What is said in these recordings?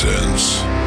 Sense.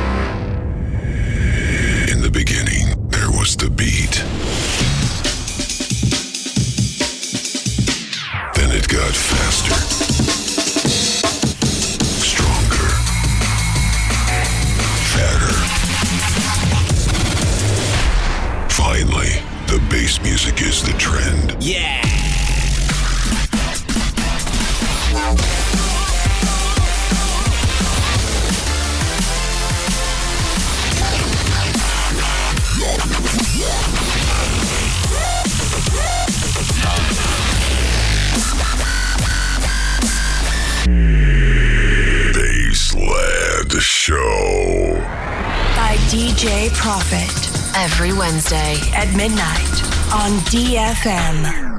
On DFM.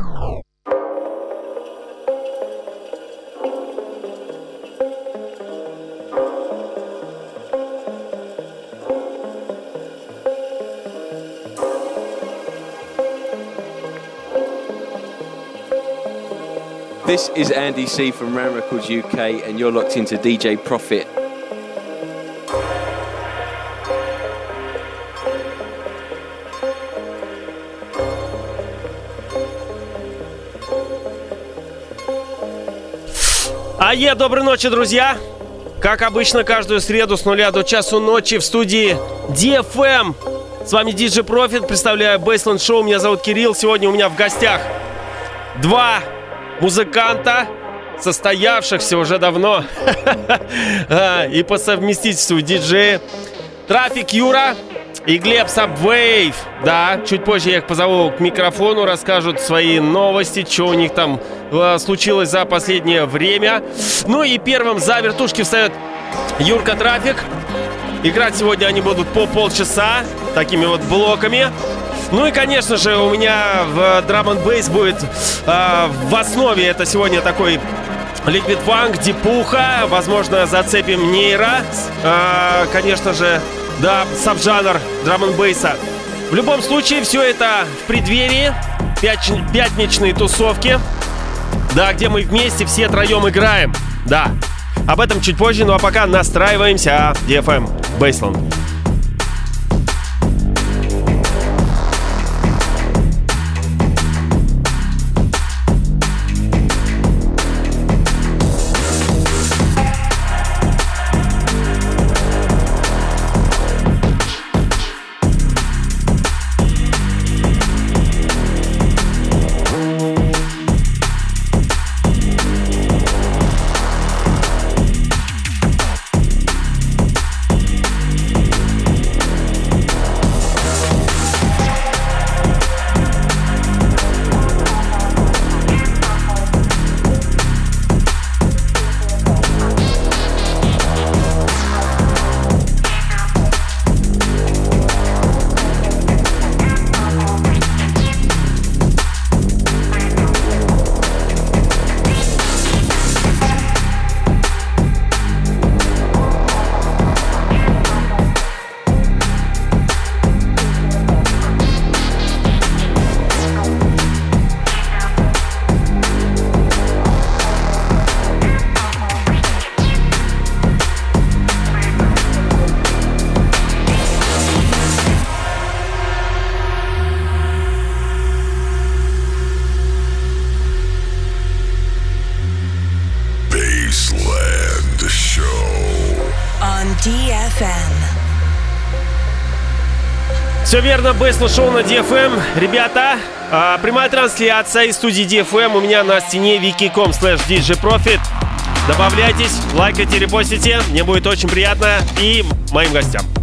This is Andy C from Ram Records UK, and you're locked into DJ Profit. Ае, доброй ночи, друзья! Как обычно, каждую среду с нуля до часу ночи в студии DFM. С вами DJ Profit, представляю Бейсленд Шоу. Меня зовут Кирилл. Сегодня у меня в гостях два музыканта, состоявшихся уже давно. А, И по совместительству диджеи. Трафик Юра и Глеб Сабвейв. Да, чуть позже я их позову к микрофону, расскажут свои новости, что у них там э, случилось за последнее время. Ну и первым за вертушки встает Юрка Трафик. Играть сегодня они будут по полчаса, такими вот блоками. Ну и, конечно же, у меня в драм н будет э, в основе это сегодня такой Liquid Funk, Дипуха, возможно, зацепим нейро. Э, конечно же, да, сабжанр драм бейса. В любом случае, все это в преддверии пяч- пятничной тусовки. Да, где мы вместе все троем играем. Да. Об этом чуть позже, ну а пока настраиваемся. DFM Baseland. Все верно, Бейсл шоу на DFM. Ребята, а, прямая трансляция из студии DFM у меня на стене wiki.com slash DJ Profit. Добавляйтесь, лайкайте, репостите, мне будет очень приятно и моим гостям.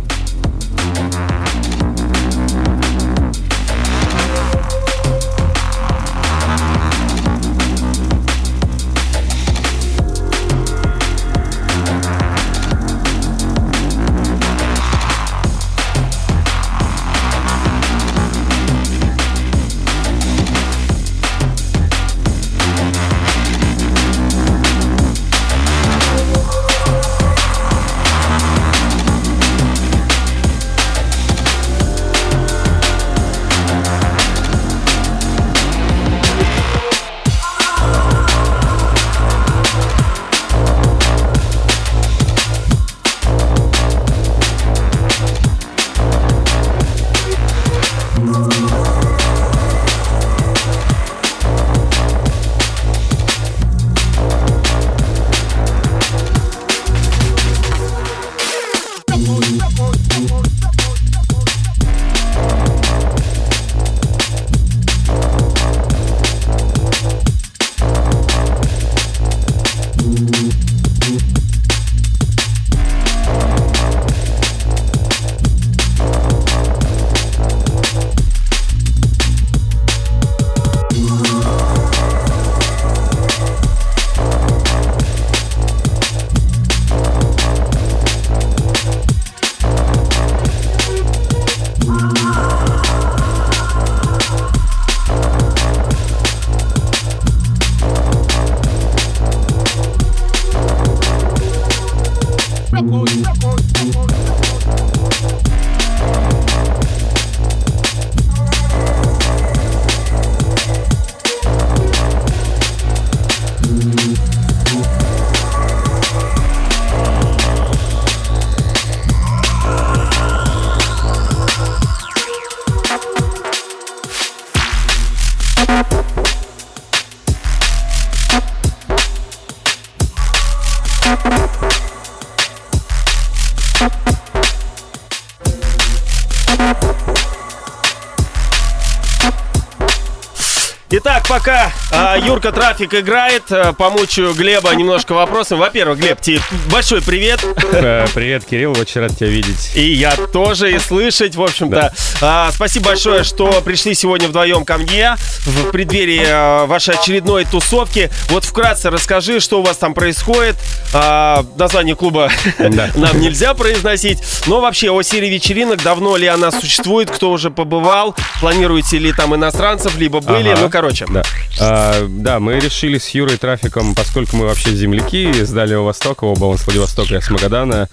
Юрка Трафик играет, э, помучаю Глеба немножко вопросом. Во-первых, Глеб, тебе большой привет. Э, Привет, Кирилл, очень рад тебя видеть. И я тоже, и слышать, в общем-то. А, спасибо большое, что пришли сегодня вдвоем ко мне в преддверии а, вашей очередной тусовки. Вот вкратце расскажи, что у вас там происходит. А, название клуба Да. нам нельзя произносить. Но вообще о серии вечеринок, давно ли она существует, кто уже побывал, планируете ли там иностранцев, либо были, Ага. ну короче. Да. А, да, мы решили с Юрой Трафиком, поскольку мы вообще земляки из Дальнего Востока, оба он с Владивостока, я с Магадана,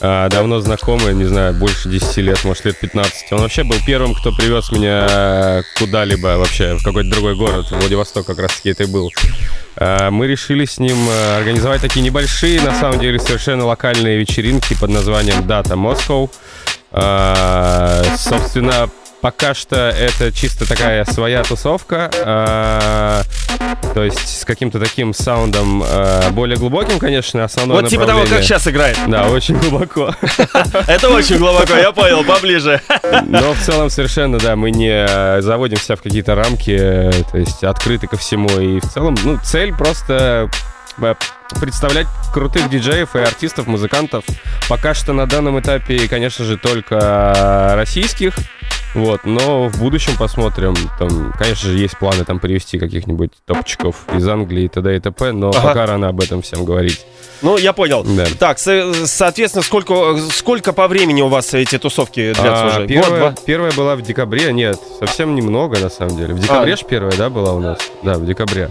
а, давно знакомы, не знаю, больше 10 лет, может, лет 15. Он вообще был первым, кто привез меня куда-либо вообще, в какой-то другой город. Владивосток как раз-таки это и был. А, Мы решили с ним а, организовать такие небольшие, на самом деле, совершенно локальные вечеринки под названием Data Moscow. А, Собственно, пока что это чисто такая своя тусовка, а, то есть с каким-то таким саундом а, более глубоким, конечно, основное Вот типа того, как сейчас играет. Да, очень глубоко. Это очень глубоко, я понял, поближе. Но в целом совершенно, да, мы не э, заводим себя в какие-то рамки, э, то есть открыты ко всему. И в целом, ну, цель просто э, представлять крутых диджеев и артистов, музыкантов. Пока что на данном этапе, конечно же, только российских. Вот, но в будущем посмотрим. Там, конечно же, есть планы там привести каких-нибудь топчиков из Англии и т.д. и т.п., но Ага. пока рано об этом всем говорить. Ну, я понял. Да. Так, со- соответственно, сколько, сколько по времени у вас эти тусовки длятся А, уже? Первая, Год, два? первая была в декабре, нет, совсем немного на самом деле. В декабре А. ж первая, да, была у нас? Да, в декабре.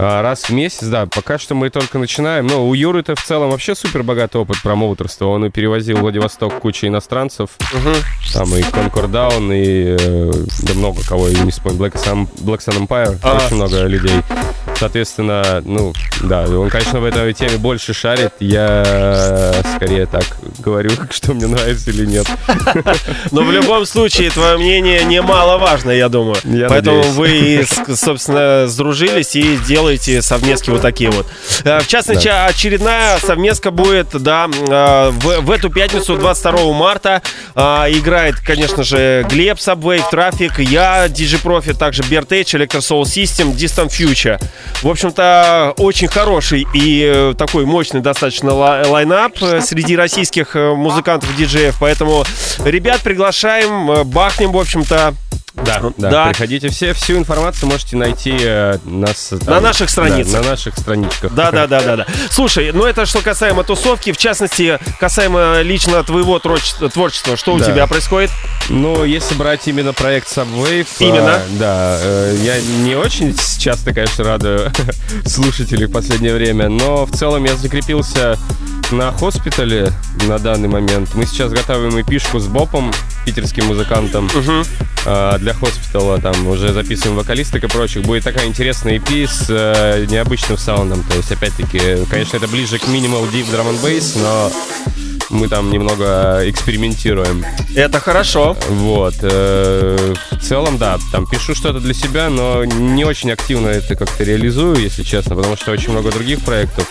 А, раз в месяц, да, пока что мы только начинаем. Но у Юры-то в целом вообще супер богатый опыт промоутерства. Он и перевозил в Владивосток кучу иностранцев. Там и Down, и э, да много кого, я не вспомню, Black Sun, Black Sun Empire, А. очень много людей. Соответственно, ну, да, он, конечно, в этой теме больше шарит. Я скорее так говорю, что мне нравится или нет. Но в любом случае, твое мнение немаловажно, я думаю. Я Поэтому надеюсь. вы, собственно, сдружились и делаете совместки вот такие вот. Э, В частности, очередная совместка будет, да, э, в, в эту пятницу, 22 марта. э, Играет, конечно же, Глеб, Subway, Трафик, я, DJ Profit, также Bertage, Electro Soul System, Distant Future. В общем-то, очень хороший и э, такой мощный достаточно ла- лайнап э, среди российских э, музыкантов, диджеев. Поэтому ребят приглашаем, бахнем, в общем-то. Да, да, Да. Приходите все. Всю информацию можете найти э, нас, там, На наших страницах. да, на наших страничках. Да, да, да, да, да. Слушай, ну это что касаемо тусовки, в частности, касаемо лично твоего творчества, что у Да. тебя происходит? Ну, если брать именно проект Subwave... Именно? а, да. э, я не очень часто, конечно, радую слушателей в последнее время, но в целом я закрепился на хоспитале на данный момент. Мы сейчас готовим эпишку с Бопом, питерским музыкантом, а, для хоспитала. Там уже записываем вокалисток и прочих. Будет такая интересная EP с э, необычным саундом. То есть, опять-таки, конечно, это ближе к Minimal Deep Drum and Bass, но мы там немного экспериментируем. Это хорошо. Вот. э, В целом, да, там пишу что-то для себя, но не очень активно это как-то реализую, если честно, потому что очень много других проектов.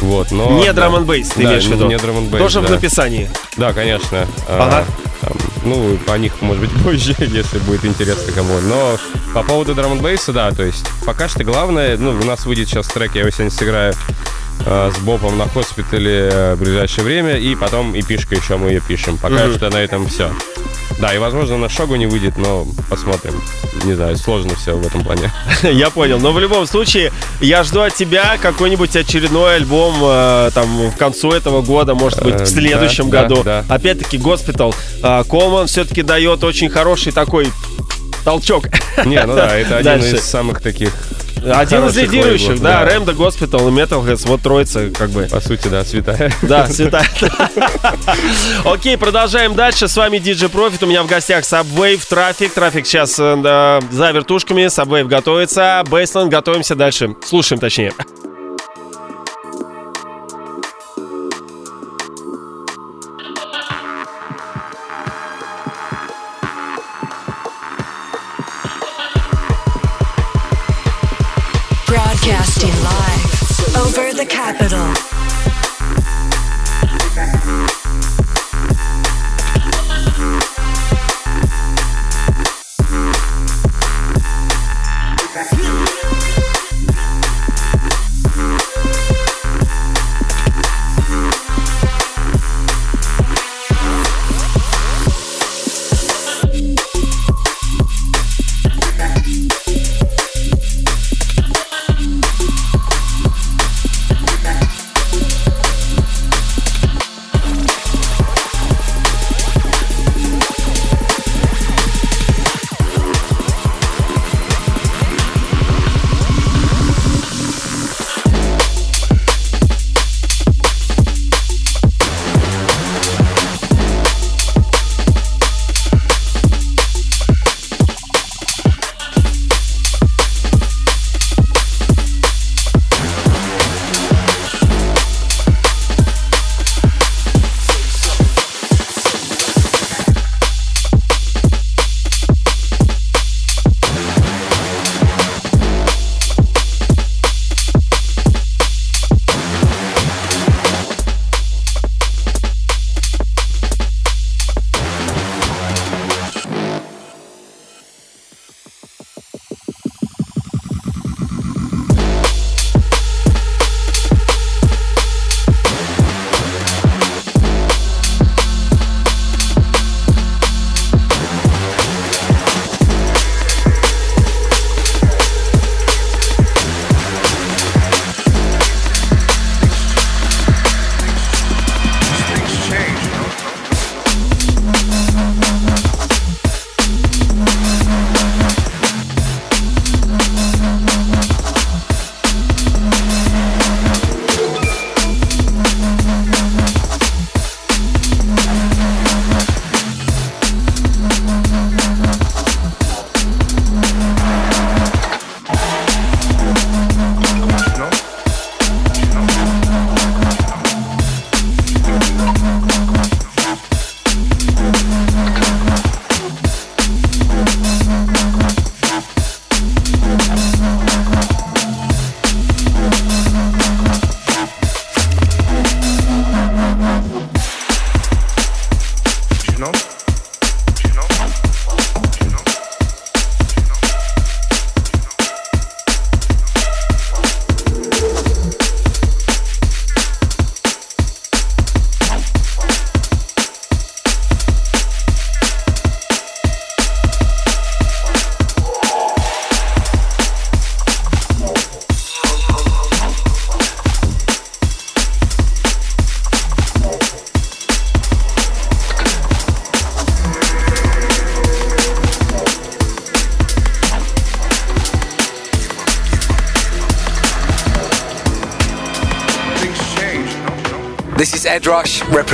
Вот, но... Не да. драм н бейс, ты Да, имеешь в виду? не and bass, Тоже в да. написании. Да, конечно. Ага. А, там, ну, о них, может быть, позже, если будет интересно кому. Но по поводу драм бейса да, то есть пока что главное, ну, у нас выйдет сейчас трек, я его сегодня сыграю с Бобом на хоспитале э, в ближайшее время, и потом и пишка еще мы ее пишем. Пока Мгм. что на этом все. Да, и, возможно, на шогу не выйдет, но посмотрим. Не знаю, сложно все в этом плане. Я понял. Но в любом случае, я жду от тебя какой-нибудь очередной альбом э, там в концу этого года, может быть, Э, в следующем году. Опять-таки, Госпитал. Колман все-таки дает очень хороший такой толчок. Не, ну да, это один из самых таких Один из лидирующих, да, да. Рэм, The Gospel и Metalheads, вот троица, как бы. По сути, да, святая. Да, святая. Окей, продолжаем дальше. С вами DJ Profit. У меня в гостях Subwave, Трафик. Трафик сейчас э, за вертушками. Subwave готовится. Бейсленд, готовимся дальше. Слушаем, точнее.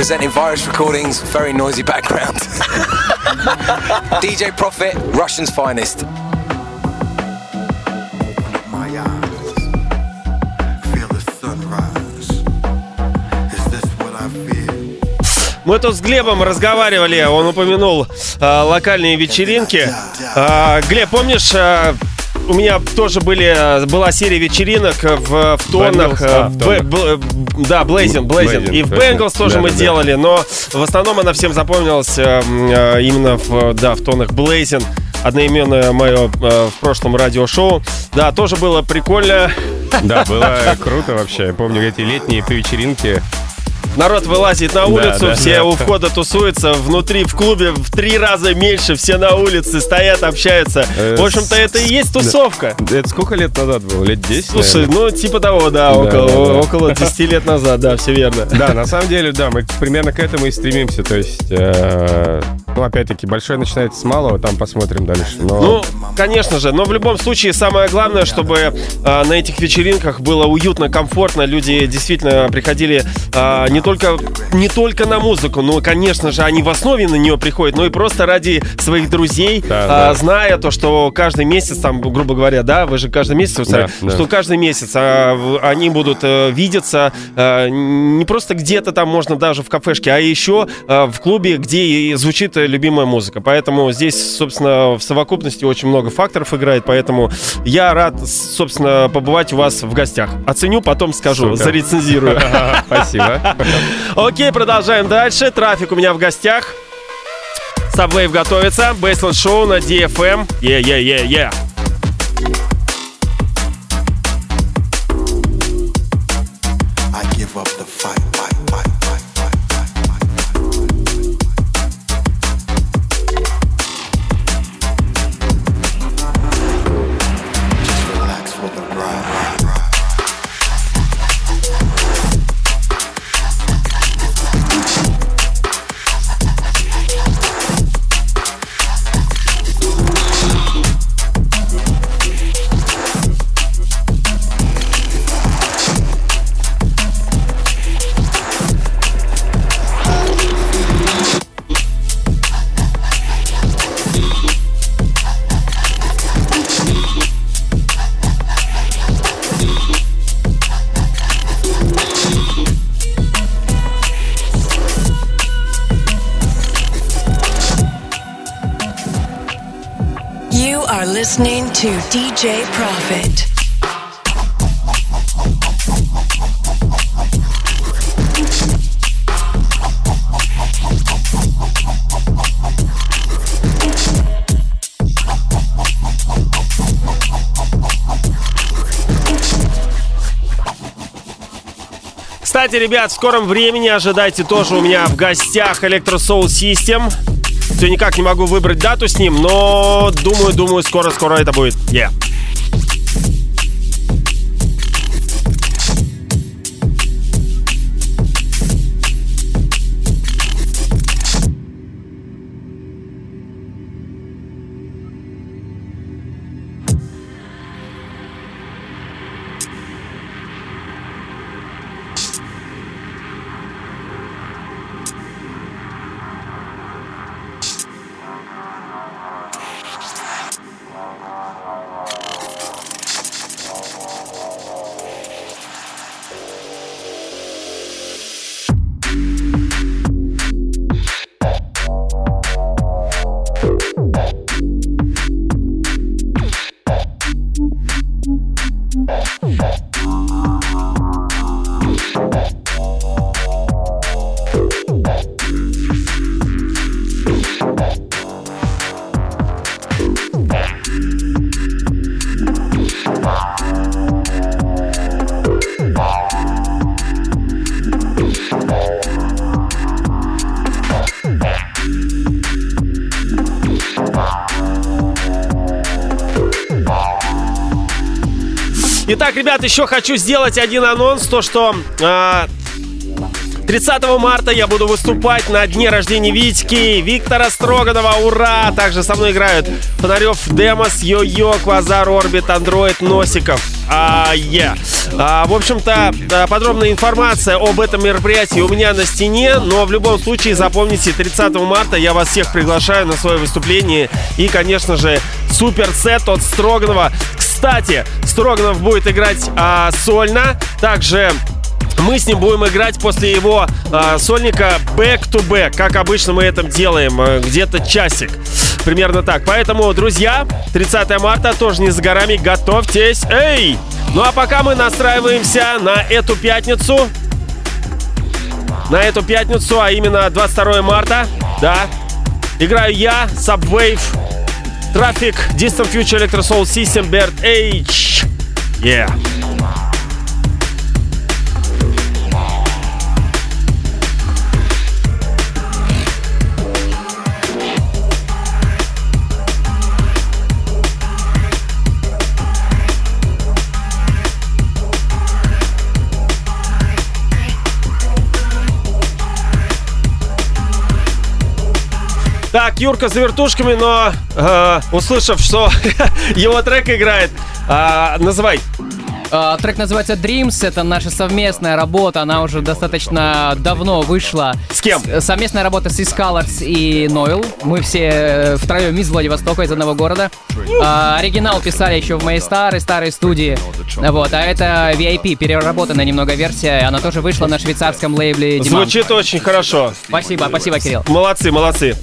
Rush representing Virus Recordings, very noisy background. DJ Profit, Russian's finest. Мы тут с Глебом разговаривали, он упомянул а, локальные вечеринки. А, Глеб, помнишь, а, у меня тоже были, а, была серия вечеринок в. Bengals, а, а, в Б- тоннах. бл- да, Блейзин. Blazing, И в. Бенгалс тоже Да, мы да, да. делали, но в основном она всем запомнилась именно в, да, в тонах Блейзин. Одноименное мое в прошлом радиошоу. Да, тоже было прикольно. Да, было круто вообще. Я помню эти летние вечеринки. Народ вылазит на улицу, да, все да. у входа тусуются, внутри в клубе в три раза меньше, все на улице стоят, общаются. Э, В общем-то, это и есть тусовка. Это сколько лет назад было? Лет 10, Слушай, наверное? ну типа того, да, Да, около, да, да. около 10 лет назад, да, все верно. Да, на самом деле, да, мы примерно к этому и стремимся. То есть э, Ну, опять-таки, большой начинается с малого, там посмотрим дальше. Но... Ну, конечно же, но в любом случае самое главное, чтобы э, на этих вечеринках было уютно, комфортно, люди действительно приходили э, не только не только на музыку, но, конечно же, они в основе на нее приходят, но и просто ради своих друзей, Да, э, да. зная то, что каждый месяц, там, грубо говоря, да, вы же каждый месяц, Да, да. что каждый месяц в- они будут э, видеться э, не просто где-то там можно даже в кафешке, а еще э, в клубе, где и звучит э, любимая музыка. Поэтому здесь, собственно, в совокупности очень много факторов играет, поэтому я рад, собственно, побывать у вас в гостях. Оценю, потом скажу, Супер. зарецензирую. Спасибо. Окей, продолжаем дальше. Трафик у меня в гостях. Subwave готовится. Бейсленд шоу на DFM. Е-е-е-е. I to DJ Profit. Кстати, ребят, в скором времени ожидайте тоже у меня в гостях Electro Soul System. Все никак не могу выбрать дату с ним, но думаю, думаю, скоро-скоро это будет. Yeah. Ребят, еще хочу сделать один анонс, то что а, 30 марта я буду выступать на дне рождения Витьки, Виктора Строганова, ура! Также со мной играют Фонарев, Демос, Йо-Йо, Квазар, Орбит, Андроид, Носиков. А, е. А, в общем-то, подробная информация об этом мероприятии у меня на стене, но в любом случае запомните, 30 марта я вас всех приглашаю на свое выступление и, конечно же, супер сет от Строганова. Кстати, Строганов будет играть а, сольно, также мы с ним будем играть после его а, сольника Back to Back. Как обычно мы это делаем, э, где-то часик. Примерно так. Поэтому, друзья, 30 марта тоже не за горами. Готовьтесь. Эй! Ну а пока мы настраиваемся на эту пятницу. На эту пятницу, а именно 22 марта. Да. Играю я, Subwave, Traffic, Distant Future Electro Soul System, Bird H. Yeah. Так, Юрка за вертушками, но э, услышав, что его трек играет, э, называй а, Трек называется Dreams, это наша совместная работа, она уже достаточно давно вышла. С кем? С- Совместная работа с Искаларс и Нойл. Мы все э, втроем из Владивостока, из одного города. А, Оригинал писали еще в моей старой, старой студии. Вот, а это VIP, переработанная немного версия, она тоже вышла на швейцарском лейбле Demand. Звучит очень хорошо. Спасибо, спасибо, Кирилл. Молодцы, молодцы.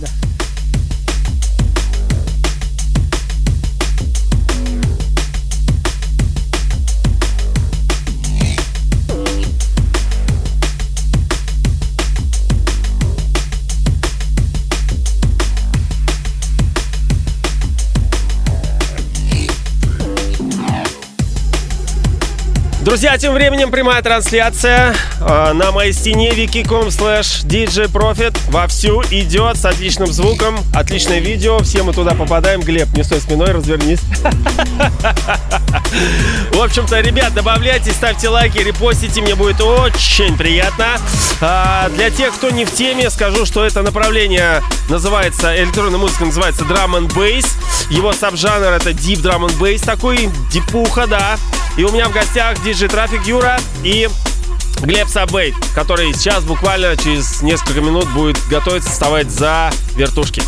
Друзья, тем временем прямая трансляция э, на моей стене wiki.com slash DJ Profit вовсю идет с отличным звуком, отличное видео, все мы туда попадаем. Глеб, не стой спиной, развернись. В общем-то, ребят, добавляйте, ставьте лайки, репостите, мне будет очень приятно. А, для тех, кто не в теме, скажу, что это направление называется, электронная музыка называется Drum and Bass. Его сабжанр это Deep Drum and Bass, такой дипуха, да. И у меня в гостях диджей Трафик Юра и Глеб Саббейт, который сейчас буквально через несколько минут будет готовиться вставать за вертушки.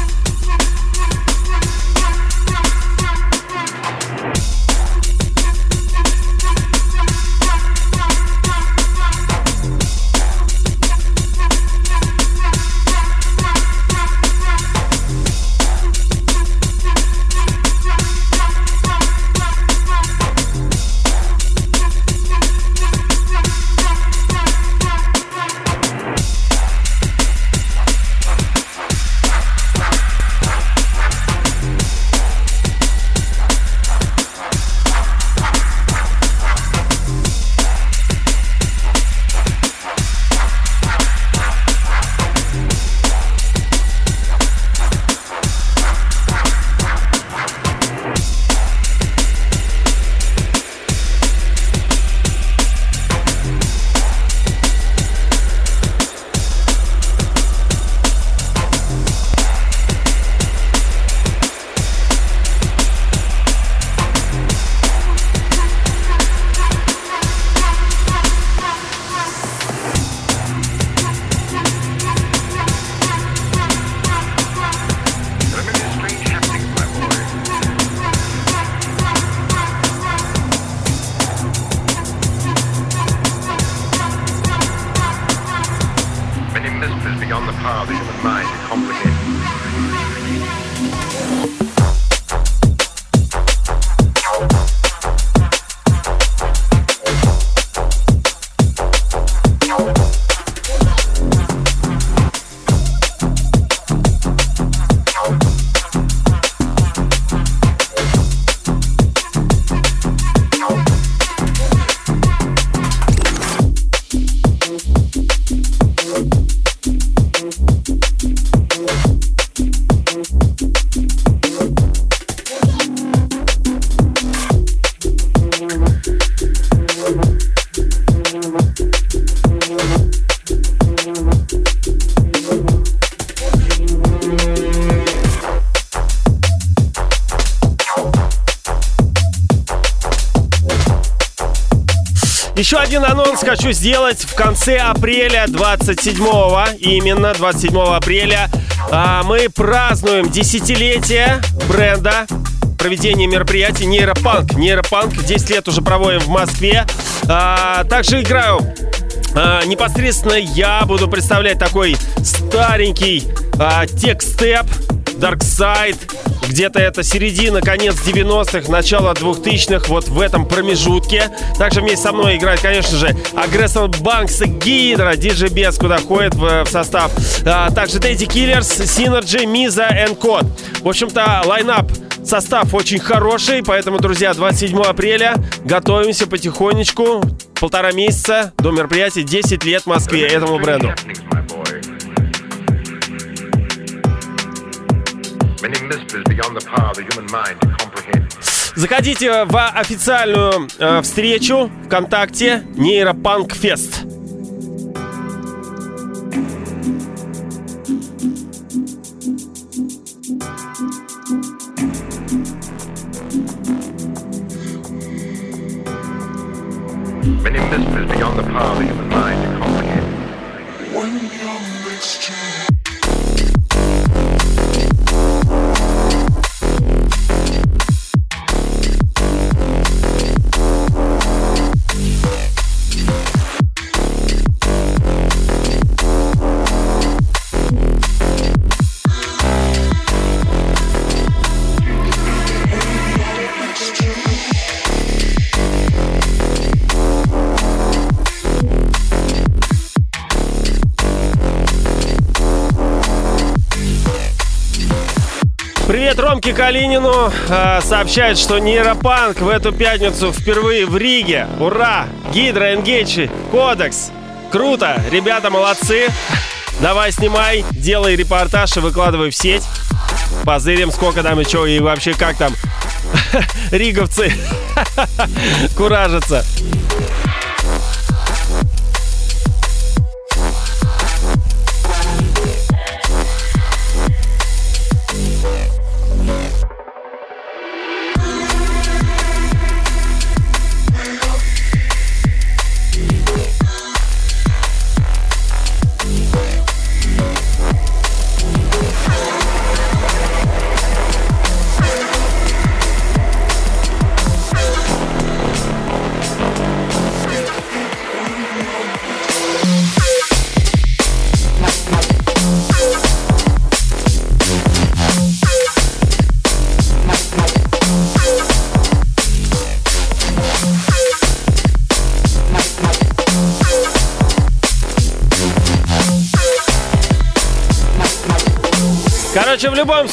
Один анонс хочу сделать в конце апреля 27-го, именно 27 апреля, а, мы празднуем десятилетие бренда проведения мероприятий Нейропанк. Нейропанк 10 лет уже проводим в Москве. А, также играю а, непосредственно я буду представлять такой старенький а, текстеп Dark Side. Где-то это середина, конец 90-х, начало 2000-х, вот в этом промежутке. Также вместе со мной играет, конечно же, Aggressive Banks, Гидра, DJ Без, куда ходит в, в состав. А, также Daddy Killers, Synergy, Миза и Код. В общем-то, лайнап Состав очень хороший, поэтому, друзья, 27 апреля готовимся потихонечку. Полтора месяца до мероприятия 10 лет в Москве этому бренду. Заходите в официальную э, встречу ВКонтакте Нейропанк Фест. Many mysteries beyond the power of the human mind. Ромке Калинину. Э, сообщает, что нейропанк в эту пятницу впервые в Риге. Ура! Гидро, Энгейджи, Кодекс. Круто! Ребята молодцы. Давай снимай, делай репортаж и выкладывай в сеть. Позырим, сколько там и что, и вообще как там риговцы куражатся.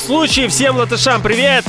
Случае, всем латышам привет!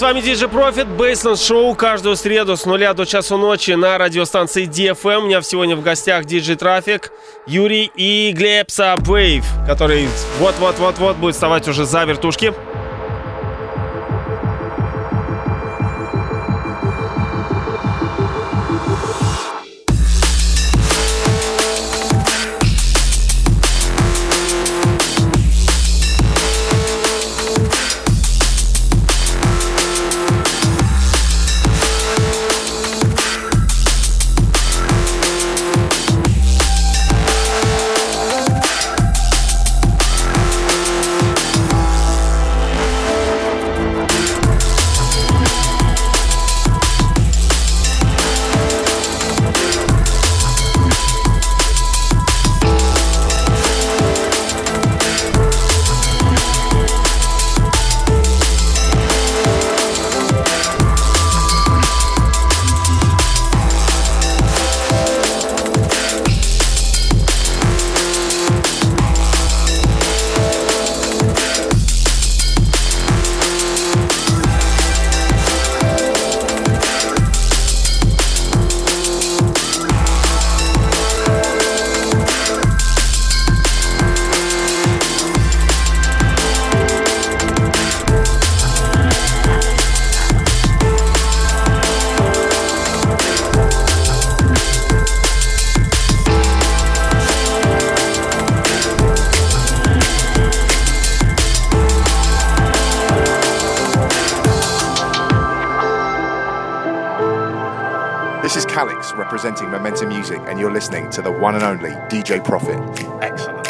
С вами DJ Profit, Бейсленд Шоу каждую среду с нуля до часу ночи на радиостанции DFM. У меня сегодня в гостях DJ Трафик, Юрий и Глеб Subwave, который вот-вот-вот-вот будет вставать уже за вертушки. To the one and only DJ Profit. Excellent.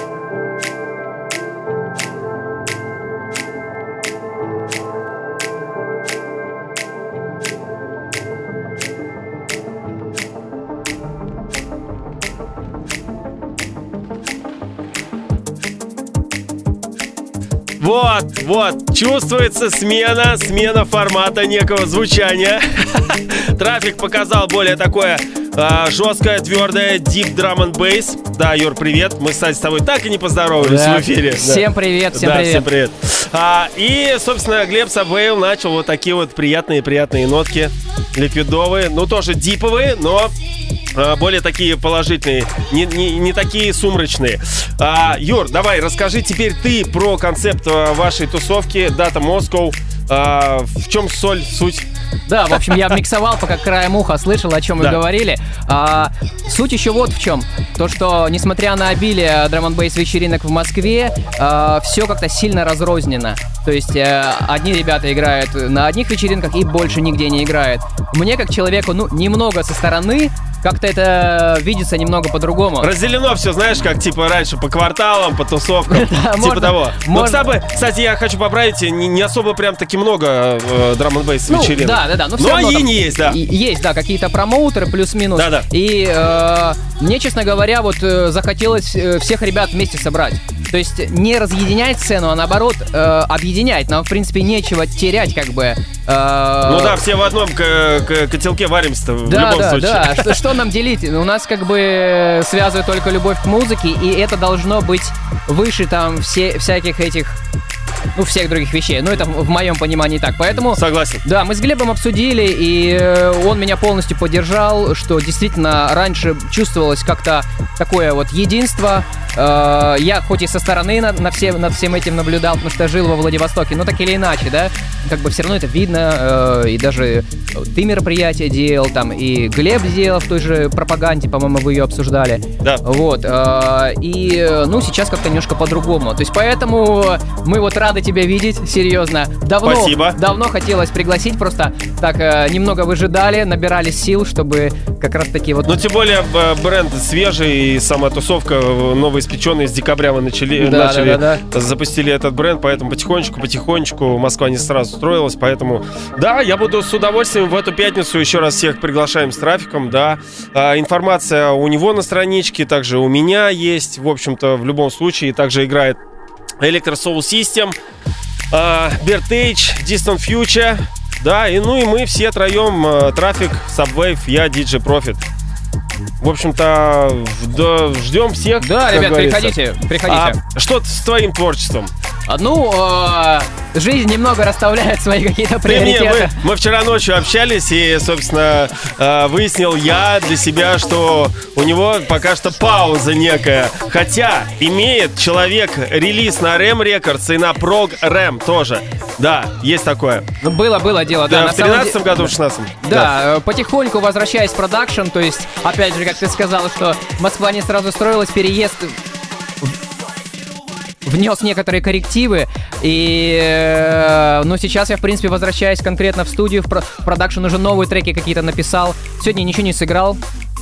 Вот, вот, чувствуется смена, смена формата некого звучания. Трафик показал более такое а, жесткое, твердое, deep drum and bass. Да, Юр, привет. Мы, кстати, с тобой так и не поздоровались Да. в эфире. Всем привет, всем да, привет. всем привет. А, и, собственно, Глеб Сабвейл начал вот такие вот приятные-приятные нотки ликвидовые. Ну, тоже диповые, но а, более такие положительные, не, не, не такие сумрачные. А, Юр, давай, расскажи теперь ты про концепт а, вашей тусовки Data Moscow. А, в чем соль, суть? Да, в общем, я миксовал, пока краем уха слышал, о чем вы Да. говорили. А, суть еще вот в чем. То, что, несмотря на обилие драм н вечеринок в Москве, все как-то сильно разрознено. То есть э, одни ребята играют на одних вечеринках и больше нигде не играют. Мне, как человеку, ну, немного со стороны, как-то это видится немного по-другому. Разделено все, знаешь, как типа раньше по кварталам, по тусовкам, типа того. Но, можно. кстати, я хочу поправить, не, особо прям таки много э, драм н бейс Ну, вечеринок. да, да, да. Но, Но равно они есть, да. Есть, да, какие-то промоутеры плюс-минус. Да-да. И э, мне, честно говоря, вот э, захотелось э, всех ребят вместе собрать. То есть не разъединять сцену, а наоборот э, объединять. Нам, в принципе, нечего терять, как бы. э, Ну да, все в одном котелке варимся-то в да, любом да, случае. да. Что, что нам делить? У нас как бы связывает только любовь к музыке, и это должно быть выше там все, всяких этих, ну, всех других вещей. Ну, это в моем понимании так. Поэтому... Согласен. Да, мы с Глебом обсудили, и э, он меня полностью поддержал, что действительно раньше чувствовалось как-то такое вот единство. Э, Я хоть и со стороны на- на все- над всем этим наблюдал, потому что жил во Владивостоке, но так или иначе, да, как бы все равно это видно, э, и даже ты мероприятие делал, там, и Глеб сделал в той же пропаганде, по-моему, вы ее обсуждали. Да. Вот, и, ну, сейчас как-то немножко по-другому. То есть поэтому мы вот рады тебя видеть, серьезно. Давно, Спасибо. давно хотелось пригласить, просто так э, немного выжидали, набирали сил, чтобы как раз-таки вот... Ну, тем более, б- бренд свежий, и сама тусовка э, новоиспеченная с декабря мы начали, Да, начали да, да, запустили этот бренд, поэтому потихонечку, потихонечку Москва не сразу строилась, поэтому, да, я буду с удовольствием в эту пятницу еще раз всех приглашаем с трафиком, да. А, информация у него на страничке, также у меня есть, в общем-то, в любом случае, также играет Electro Soul System, а, Bertage, Distant Future, да, и ну и мы все троем, э, Трафик, Subwave, я, DJ Profit. В общем-то, да, ждем всех. Да, ребят, говорится. приходите, приходите. А что с твоим творчеством? Ну, э, жизнь немного расставляет свои какие-то Ты мне, приоритеты. мы, мы вчера ночью общались, и, собственно, э, выяснил я для себя, что у него пока что пауза некая. Хотя имеет человек релиз на RAM Records и на Prog RAM тоже. Да, есть такое. Было, было дело, да. Да, в самом 13 де- году, в 16 Да, э, потихоньку возвращаясь в продакшн, то есть, опять же, как ты сказал, что Москва не сразу строилась, переезд внес некоторые коррективы, и, э, ну, сейчас я, в принципе, возвращаюсь конкретно в студию, в про- в продакшн уже новые треки какие-то написал, сегодня ничего не сыграл,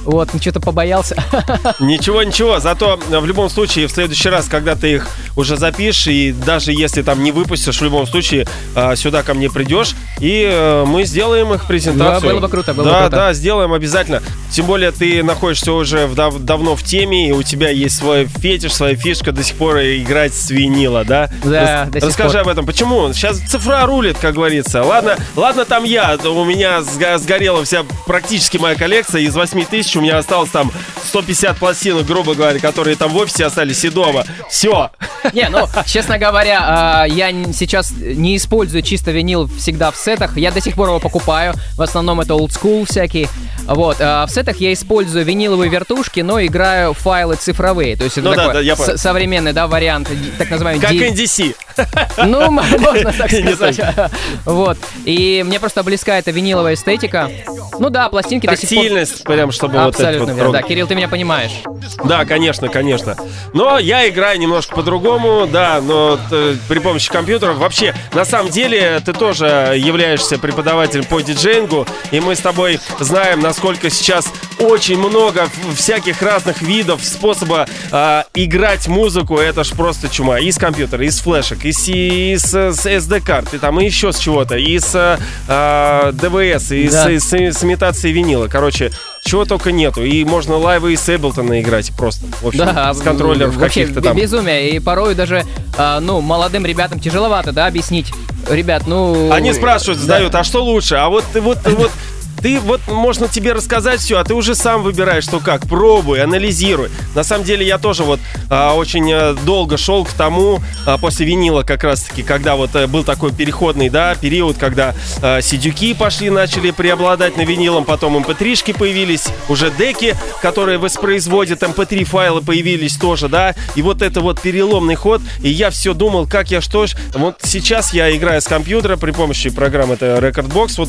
вот, что-то побоялся. Ничего, ничего. Зато э, в любом случае, в следующий раз, когда ты их уже запишешь, и даже если там не выпустишь, в любом случае э, сюда ко мне придешь, и э, мы сделаем их презентацию. Да, было бы круто, было бы да, круто. Да, сделаем обязательно. Тем более ты находишься уже в дав- давно в теме, и у тебя есть свой фетиш, своя фишка до сих пор играть с винила, да? Да, Рас- до сих Расскажи пор. об этом. Почему? Сейчас цифра рулит, как говорится. Ладно, ладно, там я. У меня сгорела вся практически моя коллекция. Из 8 тысяч у меня осталось там 150 пластинок, грубо говоря, которые там в офисе остались и дома. Все. Не, ну, честно говоря, а, я сейчас не использую чисто винил всегда в сетах. Я до сих пор его покупаю. В основном это old school всякие. Вот. а в сетах я использую виниловые вертушки, но играю файлы цифровые. То есть это Ну да, такой да, я с- понял. современный, да, вариант, так называемый Как NDC. Ну, можно так сказать. Вот. И мне просто близка эта виниловая эстетика. Ну да, пластинки до сих пор... Тактильность, прям, чтобы вот Абсолютно верно. Да. Кирилл, ты меня понимаешь. Да, конечно, конечно. Но я играю немножко по-другому, да, но э, при помощи компьютера. Вообще, на самом деле, ты тоже являешься преподавателем по диджеингу, и мы с тобой знаем, насколько сейчас очень много всяких разных видов способа а, играть музыку. Это ж просто чума. Из компьютера, из флешек, из, из, э, с SD-карт, и там и еще с чего-то, из э, а, ДВС, из, Да. из- с имитацией винила. Короче, чего только нету. И можно лайвы из Эблтона играть просто. В общем, Да, с контроллеров каких-то там. безумие. И порой даже, а, ну, молодым ребятам тяжеловато, да, объяснить. Ребят, ну... Они спрашивают, задают, а что лучше? А вот вот, вот ты вот можно тебе рассказать все, а ты уже сам выбираешь, что как. Пробуй, анализируй. На самом деле я тоже вот а, очень а, долго шел к тому, а, после винила как раз-таки, когда вот а, был такой переходный, да, период, когда а, сидюки пошли, начали преобладать на винилом, потом mp3-шки появились, уже деки, которые воспроизводят mp3 файлы появились тоже, да, и вот это вот переломный ход, и я все думал, как я что ж, вот сейчас я играю с компьютера при помощи программы это Recordbox, вот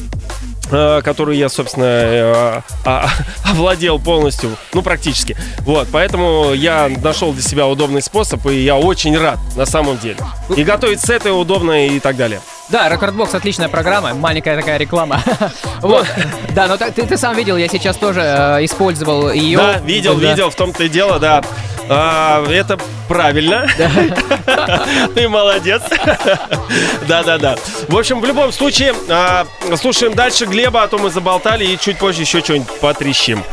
э, которую я, собственно, э, а- овладел полностью, ну, практически. Вот, поэтому я нашел для себя удобный способ, и я очень рад, на самом деле. И готовить сеты удобно и так далее. Да, Recordbox отличная программа, маленькая такая реклама. Вот. Да, но ты, ты сам видел, я сейчас тоже э, использовал ее. Да, видел, Да. видел, в том-то и дело, да. А, это правильно. Ты молодец. Да-да-да. В общем, в любом случае, а, слушаем дальше Глеба, а то мы заболтали и чуть позже еще что-нибудь потрещим.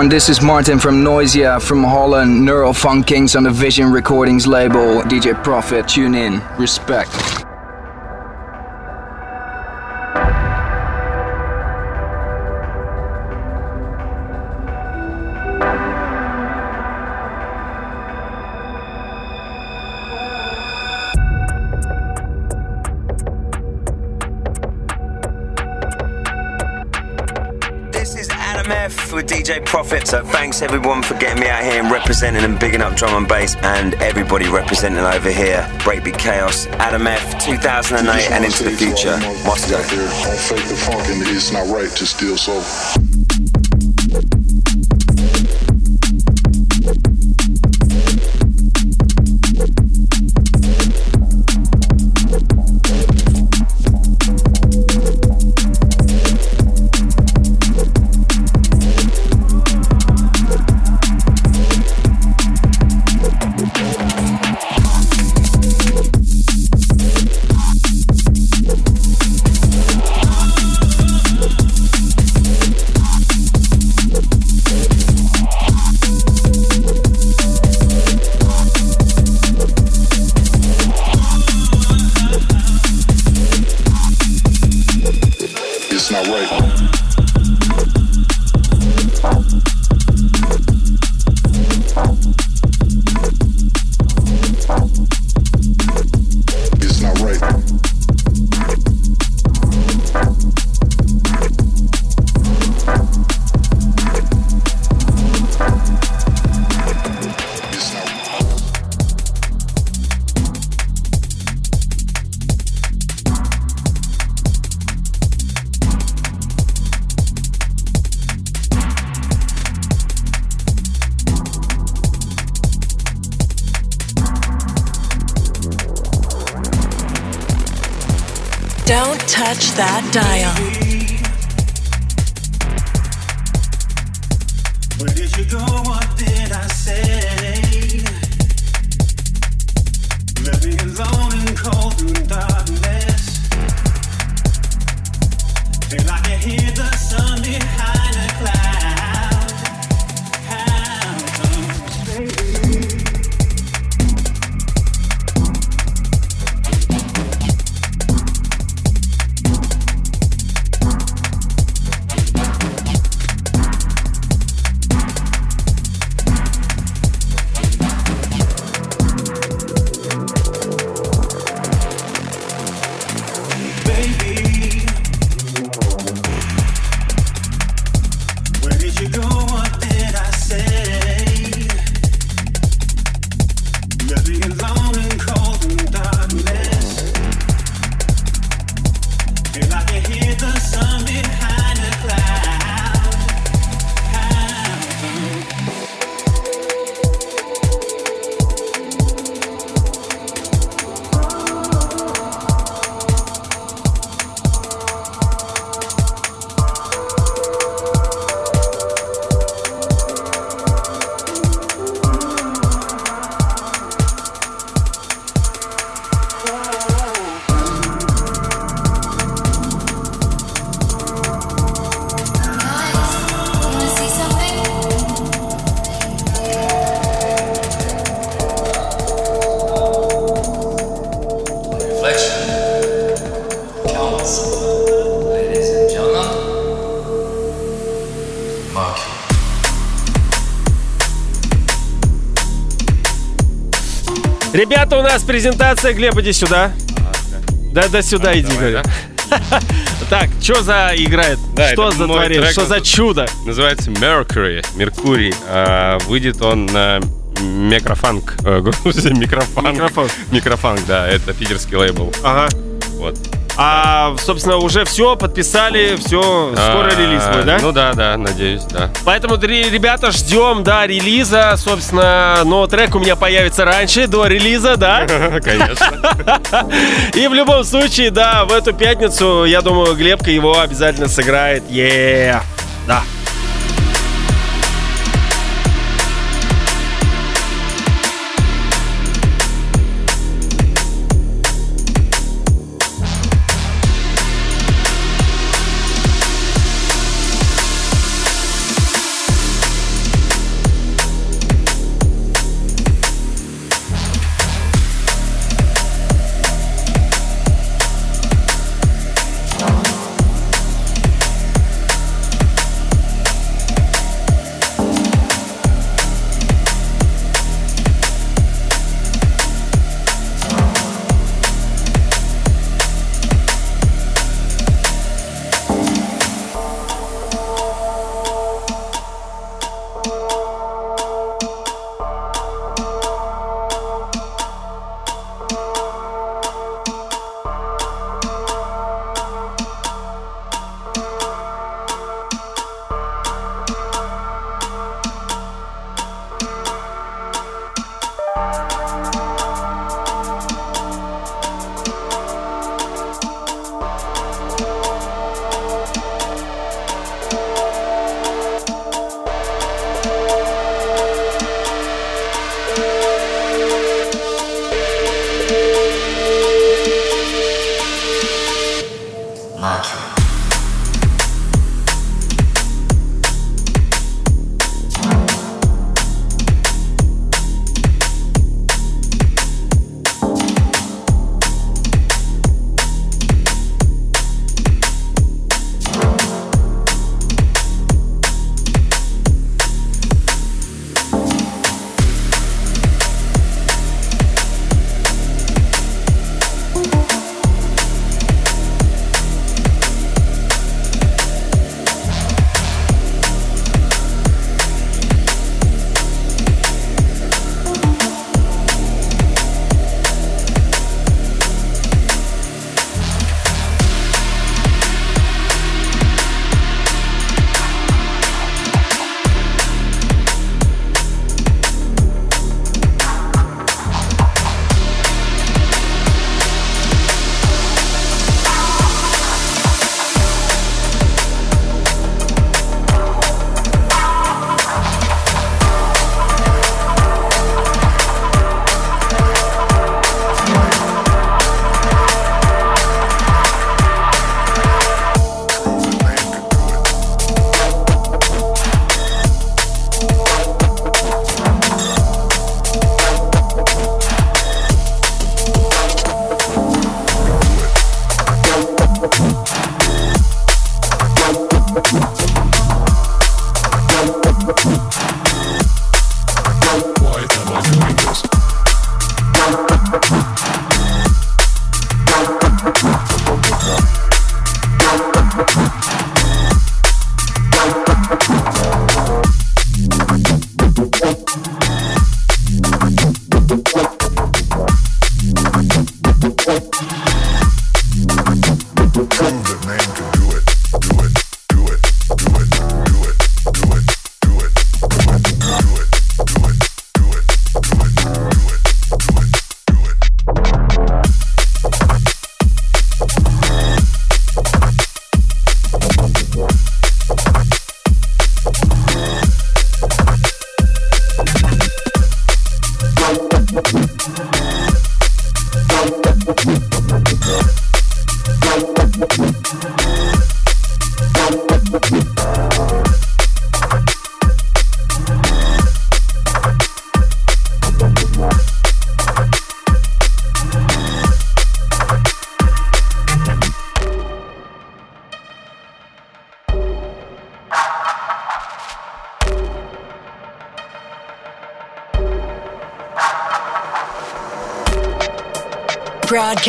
Everyone, this is Martin from Noisia from Holland, Neural Funk Kings on the Vision Recordings label. DJ Profit, tune in. Respect. For getting me out here and representing and bigging up drum and bass and everybody representing over here. Breakbeat Chaos, Adam F, 2008 and into the future. Don't fake the funk, and it's not right to steal soul. Презентация. Глеб, иди сюда. Да, да сюда иди, говорю. Так, что за играет? Да, что за трек, Что за чудо? Называется Mercury, Меркурий. А, выйдет он на Микрофанк. э. Микрофанк. Микрофанк, да, это питерский лейбл. Ага. А, собственно, уже все подписали, все, скоро А, релиз будет, да? Ну да, да, надеюсь, да. Поэтому, ребята, ждем, да, релиза. Собственно, но трек у меня появится раньше, до релиза, да? Конечно. И в любом случае, да, в эту пятницу, я думаю, Глебка его обязательно сыграет. е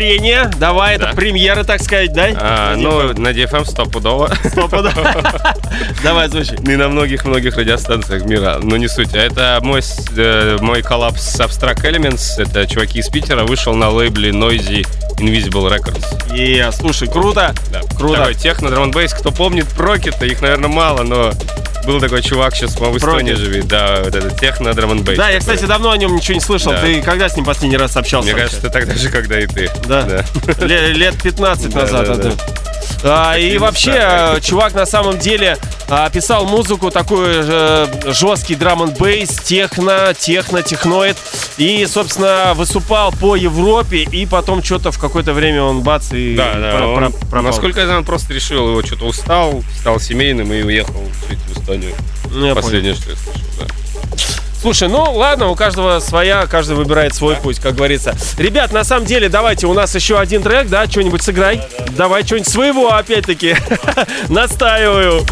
Творение. Давай, это премьера, так сказать, да? А, ну, на DFM стопудово. Давай, звучи. Не на многих-многих радиостанциях мира, но не суть. А Это мой, э, мой коллапс с Abstract Elements. Это чуваки из Питера. Вышел на лейбле Noisy Invisible Records. И, слушай, круто. Да. Круто. Такой техно драм бейс. Кто помнит Прокета, их, наверное, мало, но был такой чувак, сейчас в Эстонии живет. Да, вот это техно драм бейс. Да, я, кстати, давно о нем ничего не слышал. Да. Ты когда с ним последний раз общался? Мне вообще? кажется, тогда же, когда и ты. Да. Ле- Лет 15 Да, назад. да, это. да. А, и вообще, э, чувак на самом деле а, писал музыку, такой э, жесткий драм н бейс, техно, техно, техноид. И, собственно, выступал по Европе, и потом что-то в какое-то время он бац и Да, да. про- он- про- пропал. насколько я знаю, он просто решил, его что-то устал, стал семейным и уехал жить в Эстонию. Ну, я Последнее, что я слышал, да. Слушай, ну ладно, у каждого своя, каждый выбирает свой путь, как говорится. Ребят, на самом деле, давайте, у нас еще один трек, да, что-нибудь сыграй. Давай что-нибудь своего, опять-таки. Настаиваю.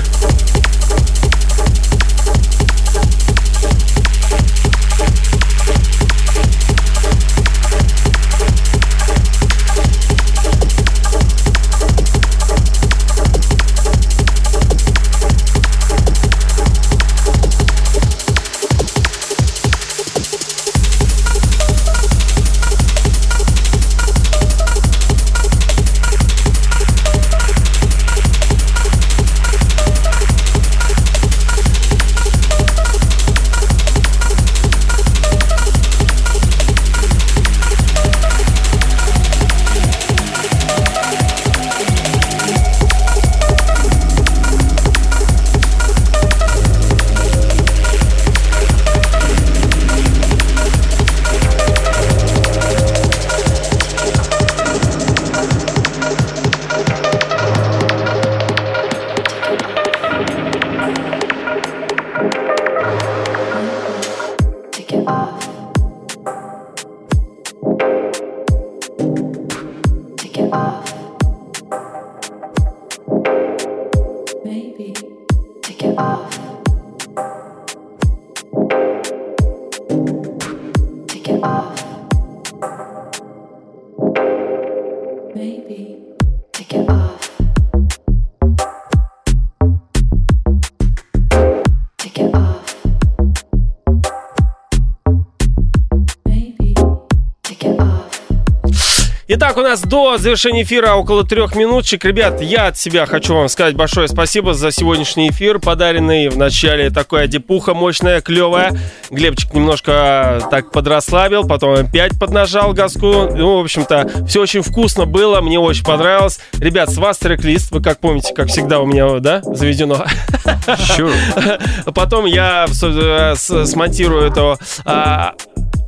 Нас до завершения эфира около трех минуточек. Ребят, я от себя хочу вам сказать большое спасибо за сегодняшний эфир, подаренный в начале такая депуха мощная, клевая. Глебчик немножко так подрасслабил, потом опять поднажал газку. Ну, в общем-то, все очень вкусно было, мне очень понравилось. Ребят, с вас трек-лист, вы как помните, как всегда у меня, да, заведено. Потом я э, смонтирую это а,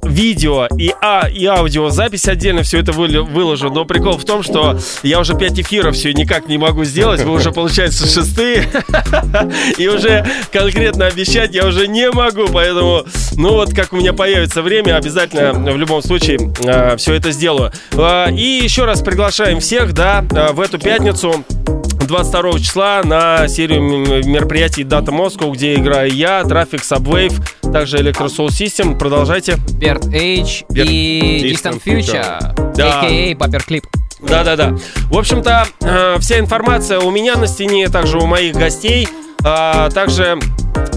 видео и, а, и аудиозапись отдельно все это выложу. Но прикол в том, что я уже 5 эфиров все никак не могу сделать. Вы уже, получается, шестые. И уже конкретно обещать я уже не могу. Поэтому, ну вот, как у меня появится время, обязательно в любом случае все это сделаю. А, И еще раз приглашаем всех, да, а, в эту пятницу 22 числа на серию мероприятий Data Moscow, где играю я, Traffic Subwave, также Electro Soul System. Продолжайте. Берт Эйдж Берт- и Distant Distant Future, Да. a.k.a. Паперклип. Да-да-да. В общем-то, э, вся информация у меня на стене, также у моих гостей. А, также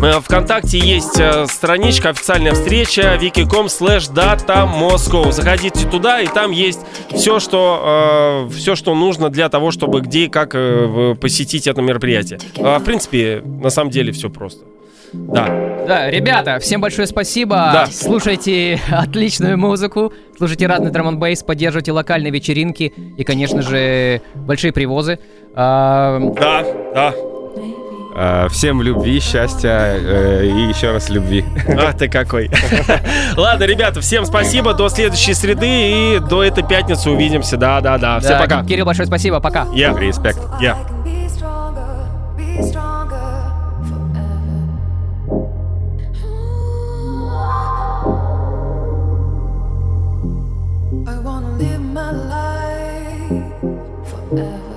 э, ВКонтакте есть э, страничка, официальная встреча wiki.com slash data Moscow. Заходите туда, и там есть все, что, э, все, что нужно для того, чтобы где и как э, посетить это мероприятие. А, в принципе, на самом деле все просто. Да. Да, ребята, всем большое спасибо. Да. Слушайте отличную музыку, слушайте разный драм бейс, поддерживайте локальные вечеринки и, конечно же, большие привозы. А, Да, да. А, Всем любви, счастья э, и еще раз любви. Ах ты какой. Ладно, ребята, всем спасибо. До следующей среды и до этой пятницы увидимся. Да, да, да. Всем пока. Кирилл, большое спасибо, пока. Я. Респект. Я. Uh.